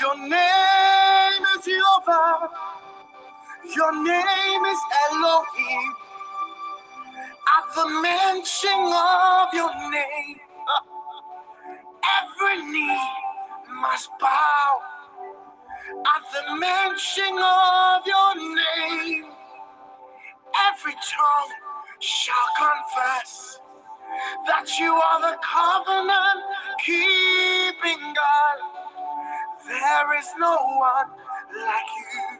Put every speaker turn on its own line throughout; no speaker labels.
Your name is Jehovah. Your name is Elohim. At the mention of your name, every knee must bow. At the mention of your name, every tongue shall confess that you are the covenant keeping God. There is no one like you.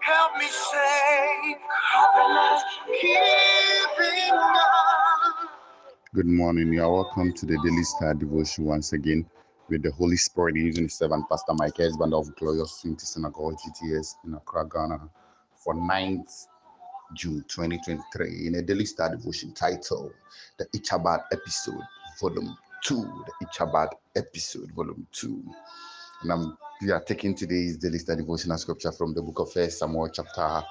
Help me say, covenant keeping God.
Good morning. You are welcome to the Daily Star Devotion once again with the Holy Spirit using the servant Pastor Mike S. Banda of Glorious Trinity Synagogue GTS in Accra, Ghana for 9th June 2023 in a Daily Star Devotion titled The Ichabod Episode Volume 2. The Ichabod Episode Volume 2. And I'm, we are taking today's Daily Star Devotional scripture from the book of First Samuel chapter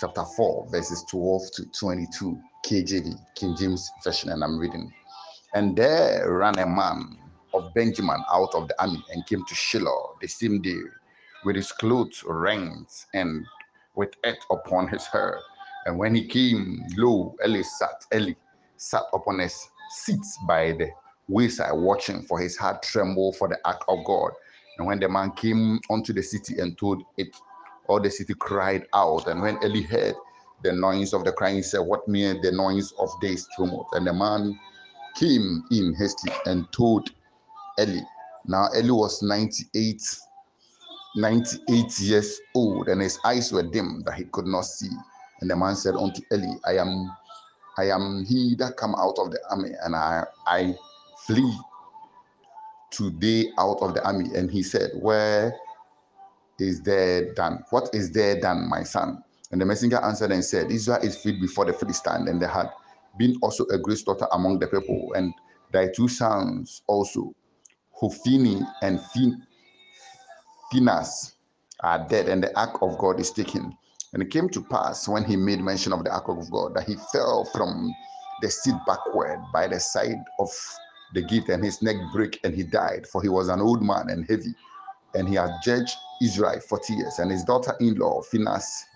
chapter 4 verses 12 to 22 KJV, King James Version, and I'm reading. And there ran a man of Benjamin out of the army and came to Shiloh the same day with his clothes rent and with earth upon his hair. And when he came, lo, Eli sat, Eli sat upon his seat by the wayside watching, for his heart trembled for the ark of God. And when the man came unto the city and told it, all the city cried out. And when Eli heard the noise of the crying, he said, What mean the noise of this tumult? And the man came in hastily and told Eli. Now Eli was 98, 98 years old, and his eyes were dim that he could not see. And the man said unto Eli, I am I am he that come out of the army, and I I flee today out of the army. And he said, Where is there done? What is there done, my son? And the messenger answered and said, Israel is freed before the Philistine, and there had been also a great slaughter among the people, and thy two sons also, Hophni and Phin- Phinehas, are dead, and the ark of God is taken. And it came to pass when he made mention of the ark of God that he fell from the seat backward by the side of the gate, and his neck brake, and he died, for he was an old man and heavy and he had judged Israel 40 years. And his daughter in law, Phinehas'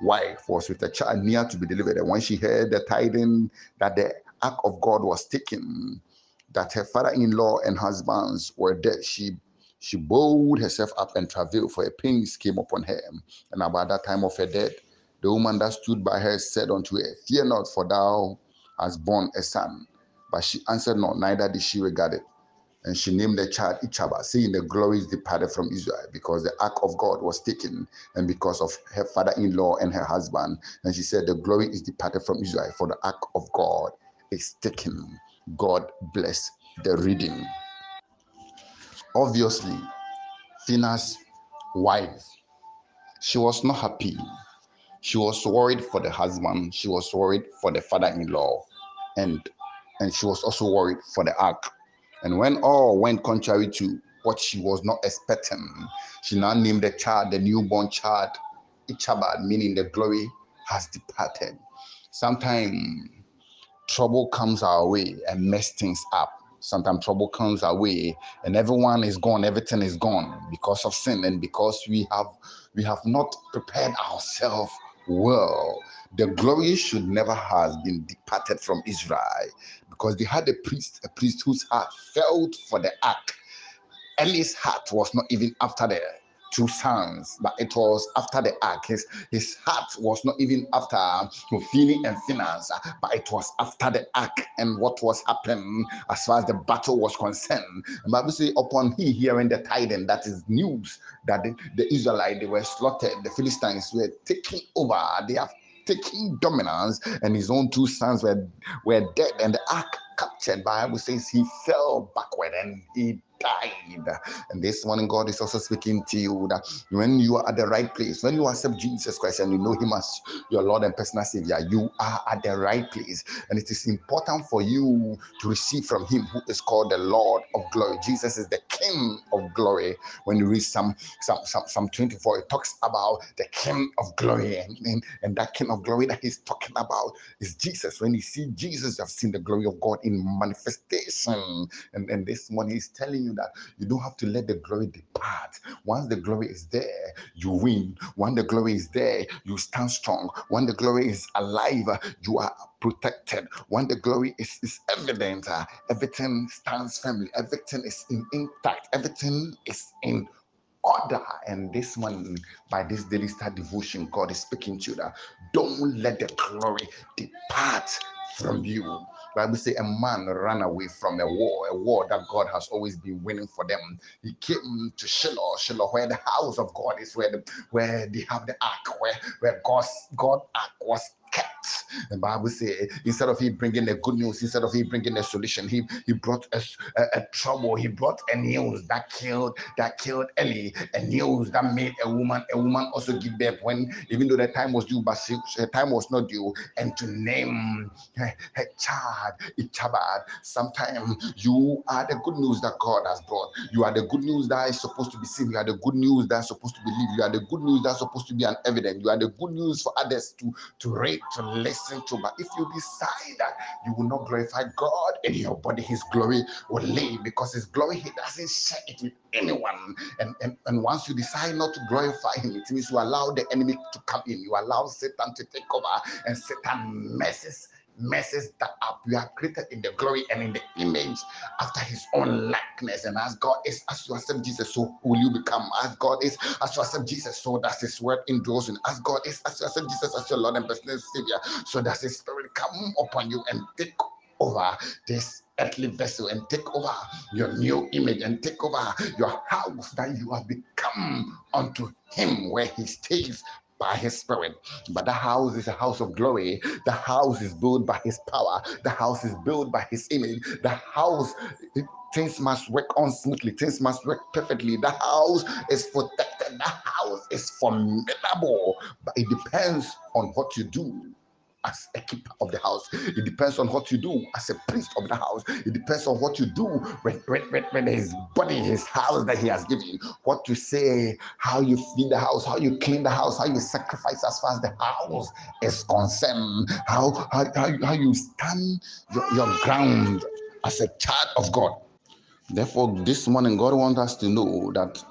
wife, was with a child near to be delivered. And when she heard the tidings that the ark of God was taken, that her father in law and husbands were dead, she she bowed herself up and travailed, for a pains came upon her. And about that time of her death, the woman that stood by her said unto her, Fear not, for thou hast born a son. But she answered not, neither did she regard it. And she named the child Ichabod, saying the glory is departed from Israel because the ark of God was taken and because of her father in law and her husband. And she said, The glory is departed from Israel for the ark of God is taken. God bless the reading. Obviously, Phinehas' wife, she was not happy. She was worried for the husband, she was worried for the father in law, and, and she was also worried for the ark. And when all went contrary to what she was not expecting, she now named the child, the newborn child, Ichabod, meaning the glory has departed. Sometimes trouble comes our way and mess things up. Sometimes trouble comes our way and everyone is gone, everything is gone because of sin and because we have we have not prepared ourselves well. The glory should never have been departed from Israel because they had a priest, a priest whose heart felt for the ark. Eli's heart was not even after the two sons, but it was after the ark. His, his heart was not even after Hophni and Phinehas, but it was after the ark and what was happening as far as the battle was concerned. And says, upon he hearing the tidings, that is news that the, the Israelites they were slaughtered, the Philistines were taking over. They have taking dominance, and his own two sons were were dead, and the ark captured. Bible says he fell backward and he died. And this morning, God is also speaking to you that when you are at the right place, when you accept Jesus Christ and you know Him as your Lord and personal Savior, you are at the right place. And it is important for you to receive from Him who is called the Lord of glory. Jesus is the King of glory. When you read Psalm, Psalm, Psalm, Psalm 24, it talks about the King of glory. And, and, and that King of glory that He's talking about is Jesus. When you see Jesus, you have seen the glory of God in manifestation. And, and this morning he's telling you that you don't have to let the glory depart. Once the glory is there, you win. When the glory is there, you stand strong. When the glory is alive, you are protected. When the glory is, is evident, uh, everything stands firmly, everything is in, intact, everything is in order. And this one, by this daily star devotion, God is speaking to you that don't let the glory depart from you. Bible say a man ran away from a war, a war that God has always been winning for them. He came to Shiloh, Shiloh, where the house of God is, where the, where they have the ark, where where God's God ark was kept. The Bible says instead of he bringing the good news, instead of he bringing a solution, he he brought a, a, a, trouble. He brought a news that killed that killed Eli, a news that made a woman a woman also give birth when even though the time was due, but she, her time was not due, and to name her, her child Ichabod. Sometimes you are the good news that God has brought. You are the good news that is supposed to be seen. You are the good news that's supposed to be lived. You are the good news that's supposed to be an evidence. You are the good news for others to to read, to listen to. But if you decide that you will not glorify God in your body, His glory will leave because His glory He doesn't share it with anyone. And, and and once you decide not to glorify Him, it means you allow the enemy to come in. You allow Satan to take over, and Satan messes messes that up. You are created in the glory and in the image after his own likeness. And as God is, as you accept Jesus, so will you become. As God is, as you accept Jesus, so does his word indwells you. As God is, as you accept Jesus as your Lord and personal Savior, so does his spirit come upon you and take over this earthly vessel and take over your new image and take over your house that you have become unto him where he stays by his spirit. But the house is a house of glory. The house is built by his power. The house is built by his image. The house, things must work on smoothly. Things must work perfectly. The house is protected. The house is formidable. But it depends on what you do as a keeper of the house. It depends on what you do as a priest of the house. It depends on what you do when, when, when, when his body, his house that he has given. you. What you say, how you feed the house, how you clean the house, how you sacrifice as far as the house is concerned, how, how, how, how you stand your, your ground as a child of God. Therefore, this morning, God wants us to know that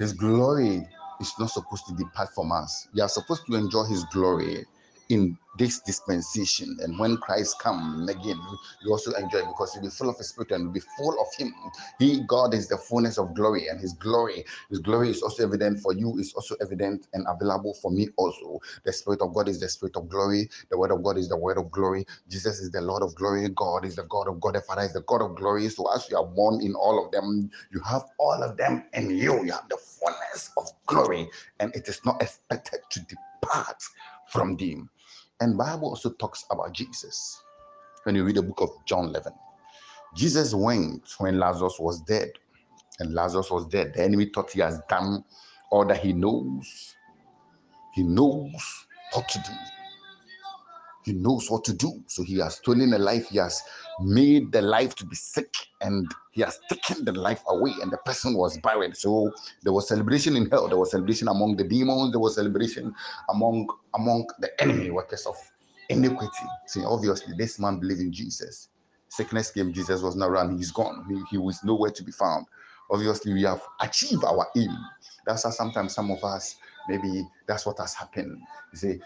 His glory is not supposed to depart from us. We are supposed to enjoy His glory in this dispensation. And when Christ come again, you also enjoy because you'll be full of the Spirit and you'll be full of Him. He, God, is the fullness of glory, and His glory, His glory is also evident for you, is also evident and available for me also. The Spirit of God is the Spirit of glory. The Word of God is the Word of glory. Jesus is the Lord of glory. God is the God of God. The Father is the God of glory. So as you are born in all of them, you have all of them in you. You have the fullness of glory, and it is not expected to depart from them. And Bible also talks about Jesus. When you read the book of John 11, Jesus went when Lazarus was dead. And Lazarus was dead. The enemy thought he has done all that he knows. He knows what to do. He knows what to do. So he has stolen a life. He has made the life to be sick and he has taken the life away and the person was buried. So there was celebration in hell. There was celebration among the demons. There was celebration among among the enemy workers of iniquity. See, obviously this man believed in Jesus. Sickness came. Jesus was not around. He's gone. He, he was nowhere to be found. Obviously we have achieved our aim. That's how sometimes some of us maybe that's what has happened. You see,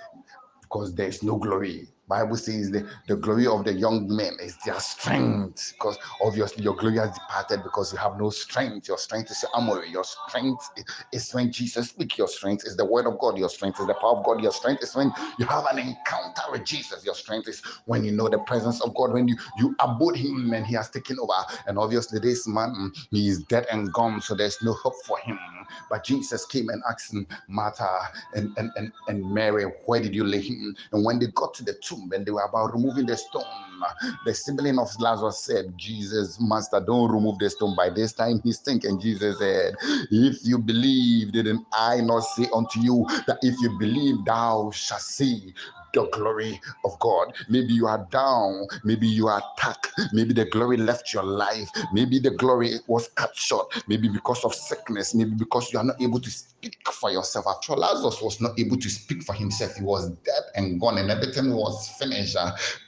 because there is no glory. Bible says the, the glory of the young men is their strength. Because obviously your glory has departed because you have no strength. Your strength is armor. Your strength is when Jesus speaks. Your strength is the word of God. Your strength is the power of God. Your strength is when you have an encounter with Jesus. Your strength is when you know the presence of God, when you, you abode him and he has taken over. And obviously this man, he is dead and gone. So there's no hope for him. But Jesus came and asked Martha and, and, and, and Mary, where did you lay him? And when they got to the tomb and they were about removing the stone, the sibling of Lazarus said, Jesus, Master, don't remove the stone. By this time he's thinking, Jesus said, If you believe, didn't I not say unto you that if you believe, thou shalt see the glory of God. Maybe you are down, maybe you are attacked, maybe the glory left your life, maybe the glory was cut short, maybe because of sickness, maybe because you are not able to speak for yourself. After Lazarus was not able to speak for himself, he was dead and gone, and everything was finished.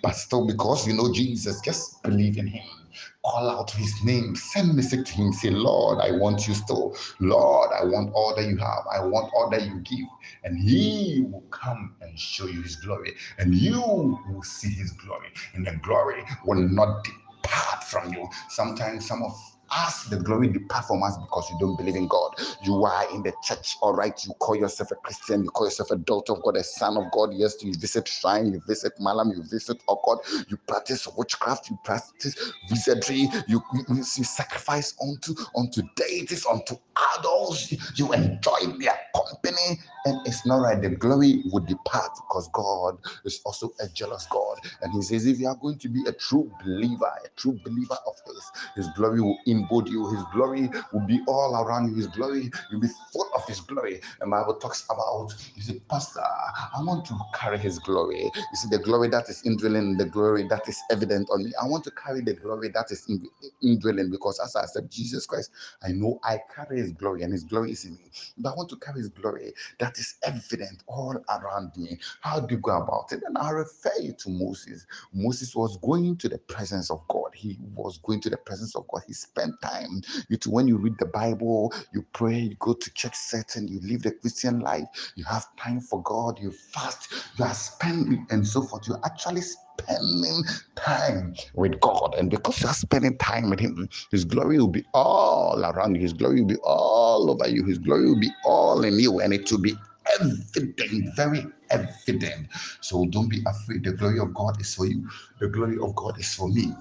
But still, because you know Jesus, just believe in him call out his name, send message to him, say, Lord, I want you still. Lord, I want all that you have. I want all that you give. And he will come and show you his glory. And you will see his glory. And the glory will not depart from you. Sometimes some of Ask the glory depart from us because you don't believe in God. You are in the church, all right. You call yourself a Christian, you call yourself a daughter of God, a son of God. Yes, you visit shrine, you visit malam, you visit occult, you practice witchcraft, you practice wizardry, you, you, you sacrifice unto unto deities, unto idols. You enjoy their company, and it's not right. The glory would depart because God is also a jealous God, and He says, if you are going to be a true believer, a true believer of His, His glory will embody you. His glory will be all around you. His glory, you'll be full of His glory. And Bible talks about, you say, Pastor, I want to carry His glory. You see, the glory that is indwelling, the glory that is evident on me. I want to carry the glory that is indwelling because as I said, Jesus Christ, I know I carry His glory and His glory is in me. But I want to carry His glory that is evident all around me. How do you go about it? And I refer you to Moses. Moses was going to the presence of God. He was going to the presence of God. He spend time. You too, when you read the Bible, you pray, you go to church setting, you live the Christian life, you have time for God, you fast, you are spending and so forth. You're actually spending time with God. And because you're spending time with Him, His glory will be all around you, His glory will be all over you, His glory will be all in you, and it will be evident, very evident. So don't be afraid. The glory of God is for you. The glory of God is for me.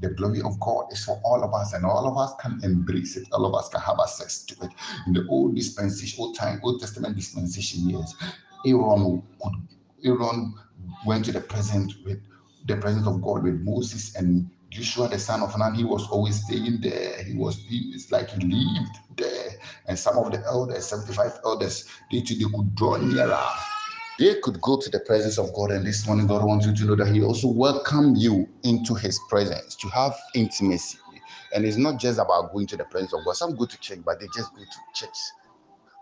The glory of God is for all of us, and all of us can embrace it. All of us can have access to it. In the old dispensation, old time, Old Testament dispensation years, Aaron could Aaron went to the present with the presence of God with Moses and Joshua, the son of Nun, he was always staying there. He was, he, it's like he lived there. And some of the elders, 75 elders, they, they could draw nearer. They could go to the presence of God. And this morning, God wants you to know that He also welcomed you into His presence to have intimacy. And it's not just about going to the presence of God. Some go to church, but they just go to church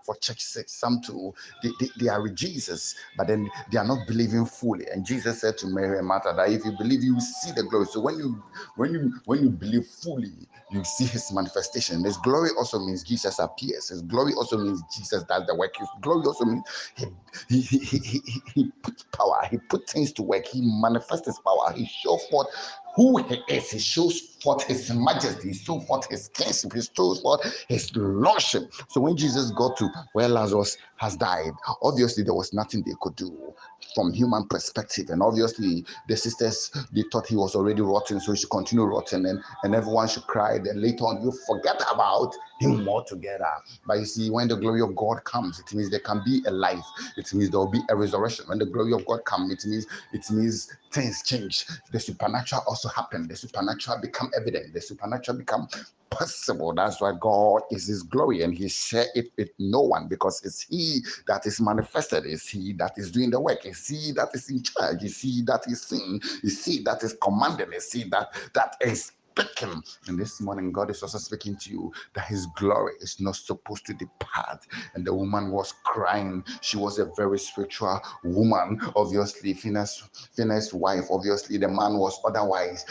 for church sake. Some too, they, they, they, are with Jesus, but then they are not believing fully. And Jesus said to Mary and Martha that if you believe, you will see the glory. So when you when you when you believe fully, you see his manifestation. His glory also means Jesus appears. His glory also means Jesus does the work. His glory also means he he he he, he, puts power, he puts things to work, he manifests his power, he shows forth who he is. He shows forth his majesty, he shows forth his kingship, he shows forth his lordship. So when Jesus got to where Lazarus has died, obviously there was nothing they could do from human perspective. And obviously the sisters they thought he was already rotten, so he should continue rotting and, and everyone should cry. Then later on you forget about him together, But you see, when the glory of God comes, it means there can be a life. It means there will be a resurrection. When the glory of God comes, it means it means things change. The supernatural also happen. The supernatural become evident. The supernatural become possible. That's why God is His glory, and He share it with no one because it's He that is manifested. It's He that is doing the work. It's He that is in charge. It's He that is seen. It's He that is commanding. It's He that that is speaking. And this morning, God is also speaking to you that His glory is not supposed to depart. And the woman was crying. She was a very spiritual woman, obviously, Phinehas, wife. Obviously, the man was otherwise,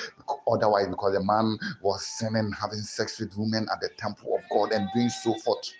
otherwise, because the man was sinning, having sex with women at the temple of God and doing so forth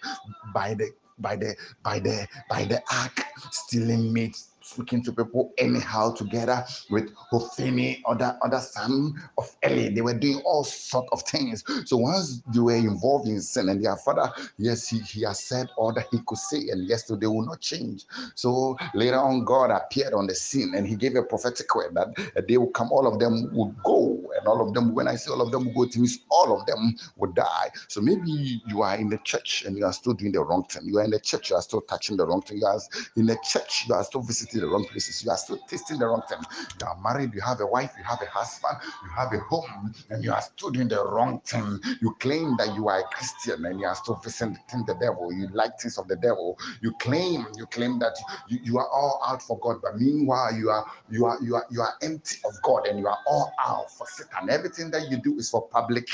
by the by the by the by the ark, stealing meat speaking to people anyhow together with Hophni, other other son of Eli. They were doing all sort of things. So once they were involved in sin and their father, yes, he, he has said all that he could say, and yes, they will not change. So later on, God appeared on the scene and he gave a prophetic word that day will come, all of them would go and all of them, when I say all of them will go, it means all of them will die. So maybe you are in the church and you are still doing the wrong thing. You are in the church, you are still touching the wrong thing. You are in the church, you are still visiting the wrong places. You are still tasting the wrong thing. You are married, you have a wife, you have a husband, you have a home, and you are still doing the wrong thing. You claim that you are a Christian and you are still visiting the devil. You like things of the devil. You claim, you claim that you, you are all out for God, but meanwhile you are you are you are you are empty of God and you are all out for Satan. Everything that you do is for public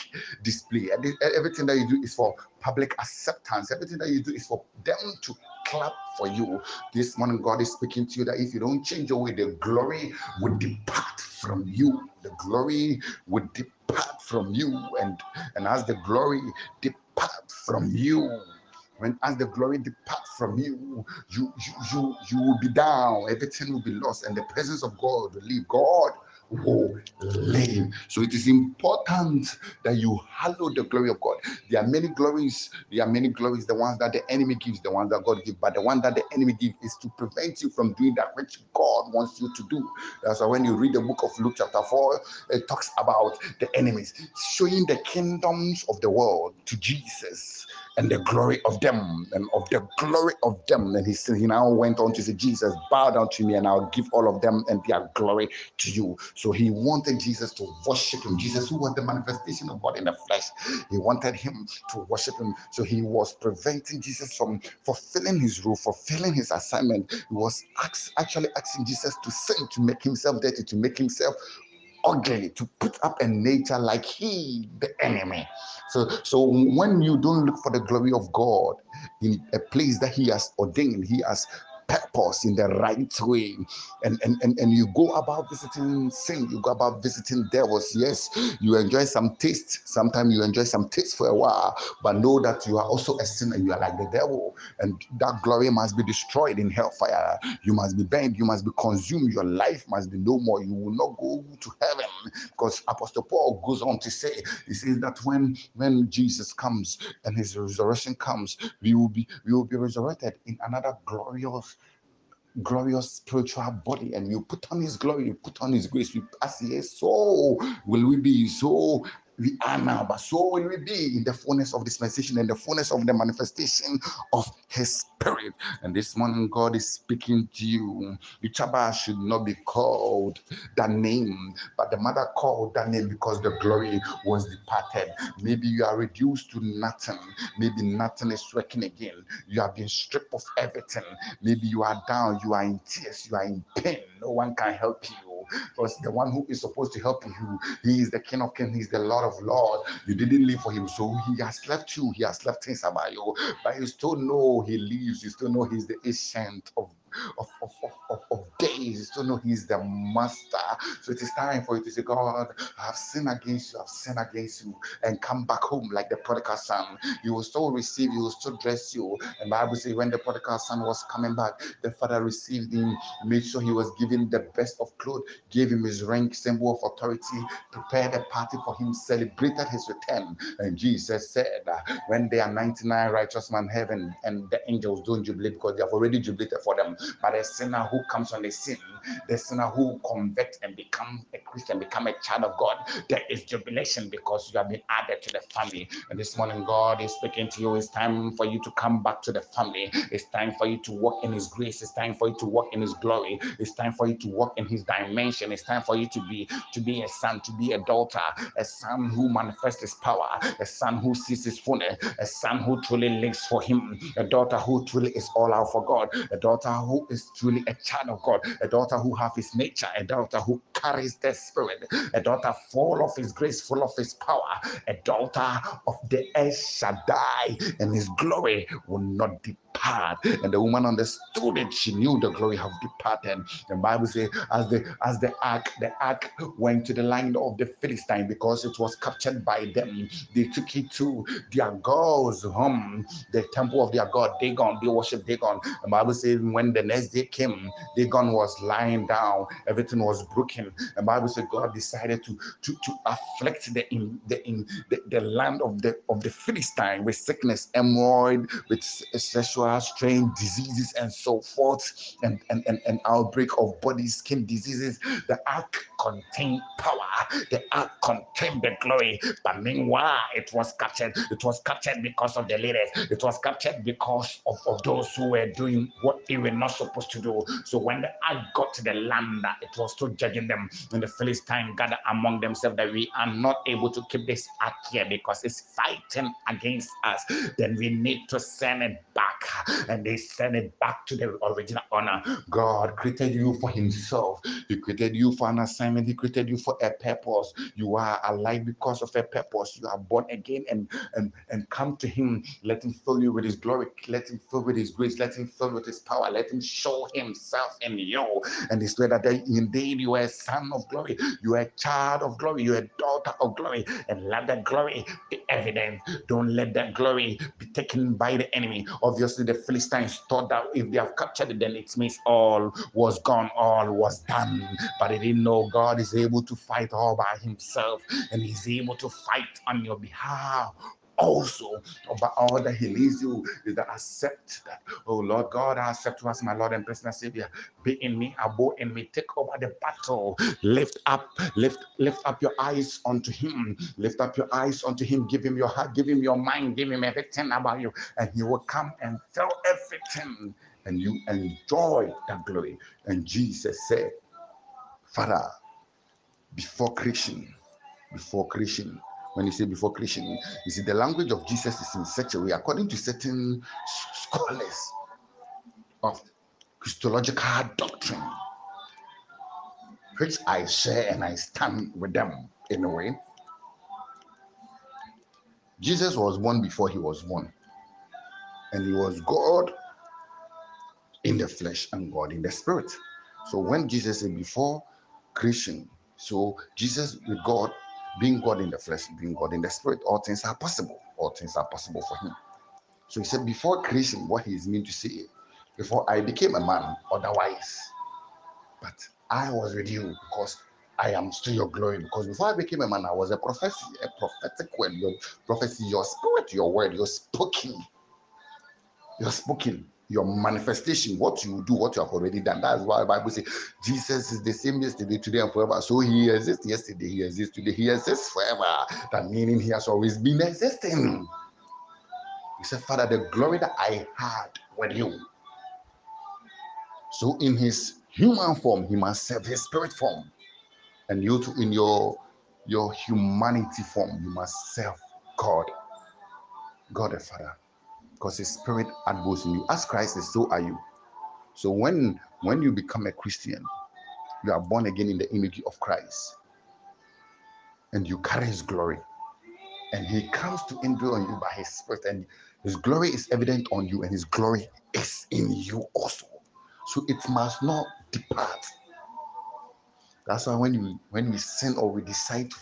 display. Everything that you do is for public acceptance. Everything that you do is for them to clap for you. This morning, God is speaking to you that if you don't change your way, the glory would depart from you. The glory would depart from you. And, and as the glory depart from you, when as the glory depart from you, you you you you will be down, everything will be lost, and the presence of God will leave. God will live. So it is important that you hallow the glory of God. There are many glories. There are many glories. The ones that the enemy gives, the ones that God gives, but the one that the enemy gives is to prevent you from doing that which God wants you to do. That's why when you read the book of Luke chapter four, it talks about the enemies showing the kingdoms of the world to Jesus and the glory of them and of the glory of them. And he said, he now went on to say, Jesus, bow down to me and I'll give all of them and their glory to you. So he wanted Jesus to worship him. Jesus, who was the manifestation of God in the flesh, he wanted him to worship him. So he was preventing Jesus from fulfilling his role, fulfilling his assignment. He was actually asking Jesus to sin, to make himself dirty, to make himself ugly, to put up a nature like he, the enemy. So, so when you don't look for the glory of God in a place that He has ordained, He has purpose in the right way. And, and and and you go about visiting sin you go about visiting devils yes. You enjoy some taste sometimes you enjoy some taste for a while but know that you are also a sinner. You are like the devil. And that glory must be destroyed in hellfire. You must be burned. You must be consumed. Your life must be no more. You will not go to heaven. Because apostle paul goes on to say he says that when when jesus comes and his resurrection comes we will be we will be resurrected in another glorious glorious spiritual body and you put on his glory, you put on his grace, we pass here, so will we be, so we are now, but so will we be in the fullness of dispensation and the fullness of the manifestation of his spirit. And this morning, God is speaking to you. Ichaba should not be called that name, but the mother called that name because the glory was departed. Maybe you are reduced to nothing. Maybe nothing is working again. You have been stripped of everything. Maybe you are down, you are in tears, you are in pain. No one can help you because the one who is supposed to help you, he is the King of Kings, he's the Lord of Lords. You didn't live for him, so he has left you, he has left things about you, but you still know he lives, you still know he's the ancient of of, of, of, of, days. Still know He's the Master. So it is time for you to say, God, I have sinned against you, I've sinned against you, and come back home like the prodigal son. You will still receive, you will still dress you. And Bible says when the prodigal son was coming back, the father received him, made sure he was given the best of clothes, gave him his rank, symbol of authority, prepared a party for him, celebrated his return. And Jesus said, when there are 99 righteous men in heaven and the angels don't jubilate because they have already jubilated for them, but a sinner who comes on the scene, the sinner who converts and become a Christian, become a child of God, there is jubilation because you have been added to the family. And this morning, God is speaking to you. It's time for you to come back to the family. It's time for you to walk in His grace. It's time for you to walk in His glory. It's time for you to walk in His dimension. It's time for you to be to be a son, to be a daughter, a son who manifests His power, a son who sees His fullness, a son who truly lives for Him, a daughter who truly is all out for God, a daughter who is truly a child of God, a daughter who has his nature, a daughter who carries the spirit, a daughter full of his grace, full of his power, a daughter of the El Shaddai, and his glory will not depart depart. And the woman understood it. She knew the glory have departed. The Bible says, as the as the ark, the ark went to the land of the Philistine because it was captured by them. They took it to their gods, home, the temple of their god, Dagon. They worship Dagon. The Bible says, when the next day came, Dagon was lying down, everything was broken. The Bible says God decided to to, to afflict the in the in the, the land of the of the Philistine with sickness, hemorrhoid, with sexual whatever strange diseases and so forth, and, and, and, and outbreak of body skin diseases. The ark contained power, the ark contained the glory. But meanwhile, it was captured. It was captured because of the leaders, it was captured because of, of those who were doing what they were not supposed to do. So when the ark got to the land, it was still judging them. And the Philistines gathered among themselves that we are not able to keep this ark here because it's fighting against us. Then we need to send it back. And they send it back to the original owner. God created you for Himself, He created you for an assignment, He created you for a purpose. You are alive because of a purpose. You are born again and, and, and come to Him. Let Him fill you with His glory, let Him fill with His grace, let Him fill with His power, let Him show Himself in you. And it's that indeed you are a son of glory, you are a child of glory, you are a daughter of glory, and let that glory be evident. Don't let that glory be taken by the enemy. Obviously, the Philistines thought that if they have captured it, then it means all was gone, all was done. But they didn't know God is able to fight all by himself, and He's able to fight on your behalf also oh, about all that he leads you is that accept that. Oh lord god i accept you as my lord and personal savior. Be in me abode in me take over the battle. Lift up lift lift up your eyes unto him. Lift up your eyes unto him. Give him your heart give him your mind give him everything about you and he will come and fill everything and you enjoy that glory. And jesus said father before creation before creation when you say before creation, you see the language of Jesus is in such a way, according to certain scholars of Christological doctrine, which I share and I stand with them in a way. Jesus was born before he was born, and he was God in the flesh and God in the spirit. So when Jesus said before creation, so Jesus with God being God in the flesh, being God in the spirit, all things are possible. All things are possible for him. So he said, before creation, what he is meant to say, before I became a man, otherwise, but I was with you because I am still your glory. Because before I became a man, I was a prophecy, a prophetic word, your prophecy, your spirit, your word, your spoken, your spoken your manifestation, what you do, what you have already done. That's why the Bible says Jesus is the same yesterday, today, and forever. So he exists yesterday, he exists today, he exists forever. That meaning he has always been existing. He said, Father, the glory that I had with you. So in his human form, he must serve his spirit form. And you too, in your your humanity form, you must serve God. God the Father because his spirit advocates in you. As Christ is, so are you. So when when you become a Christian, you are born again in the image of Christ, and you carry his glory. And he comes to indwell on you by his spirit, and his glory is evident on you, and his glory is in you also. So it must not depart. That's why when we when we sin or we decide to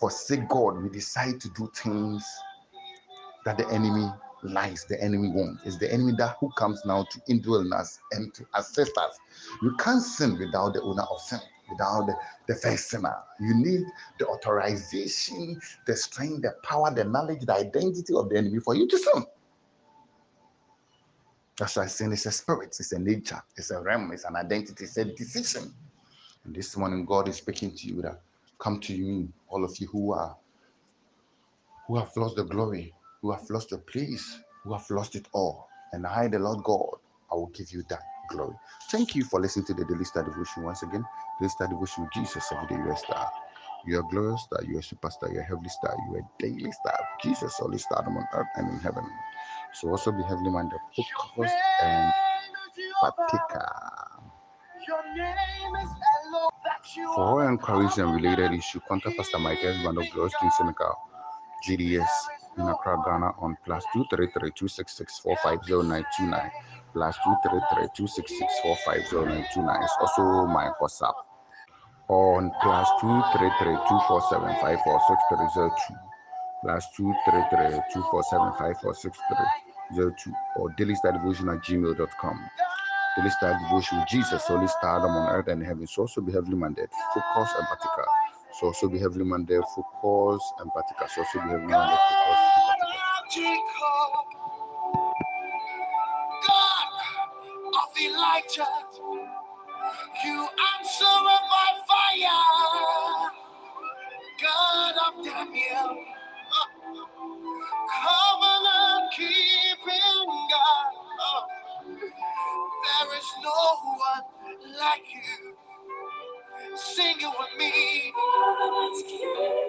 forsake God, we decide to do things that the enemy lies the enemy wants. It's the enemy that who comes now to indwell in us and to assist us. You can't sin without the owner of sin, without the, the first sinner. You need the authorization, the strength, the power, the knowledge, the identity of the enemy for you to sin. That's why sin is a spirit, it's a nature, it's a realm, it's an identity, it's a decision. And this morning, God is speaking to you that come to you, all of you who are who have lost the glory, who have lost your place, who have lost it all. And I, the Lord God, I will give you that glory. Thank you for listening to the Daily Star Devotion once again. Daily Star Devotion with Jesus every day. You're a star. You're a glorious star. You're a superstar. You're a heavenly star. You're a daily star. Jesus, only star on earth and in heaven. So also be heavenly minded, focused, and partaker. For all inquiries and related issues, contact Pastor S. Band of Seneca, GTS in Accra, Ghana on plus 233 266 plus 233 266 It's also my WhatsApp on plus 233 247 plus 233 247 or dailystardevotion at gmail.com. Daily Star Devotion Jesus, Holy Stardom on earth and heaven. So also be heavily minded, focus and particular. So also be heavily minded, focus and particular. So also be heavily minded, focus and particular.
just. You answer by fire. God of Daniel. Covenant keeping God. There is no one like you. Sing it with me. You.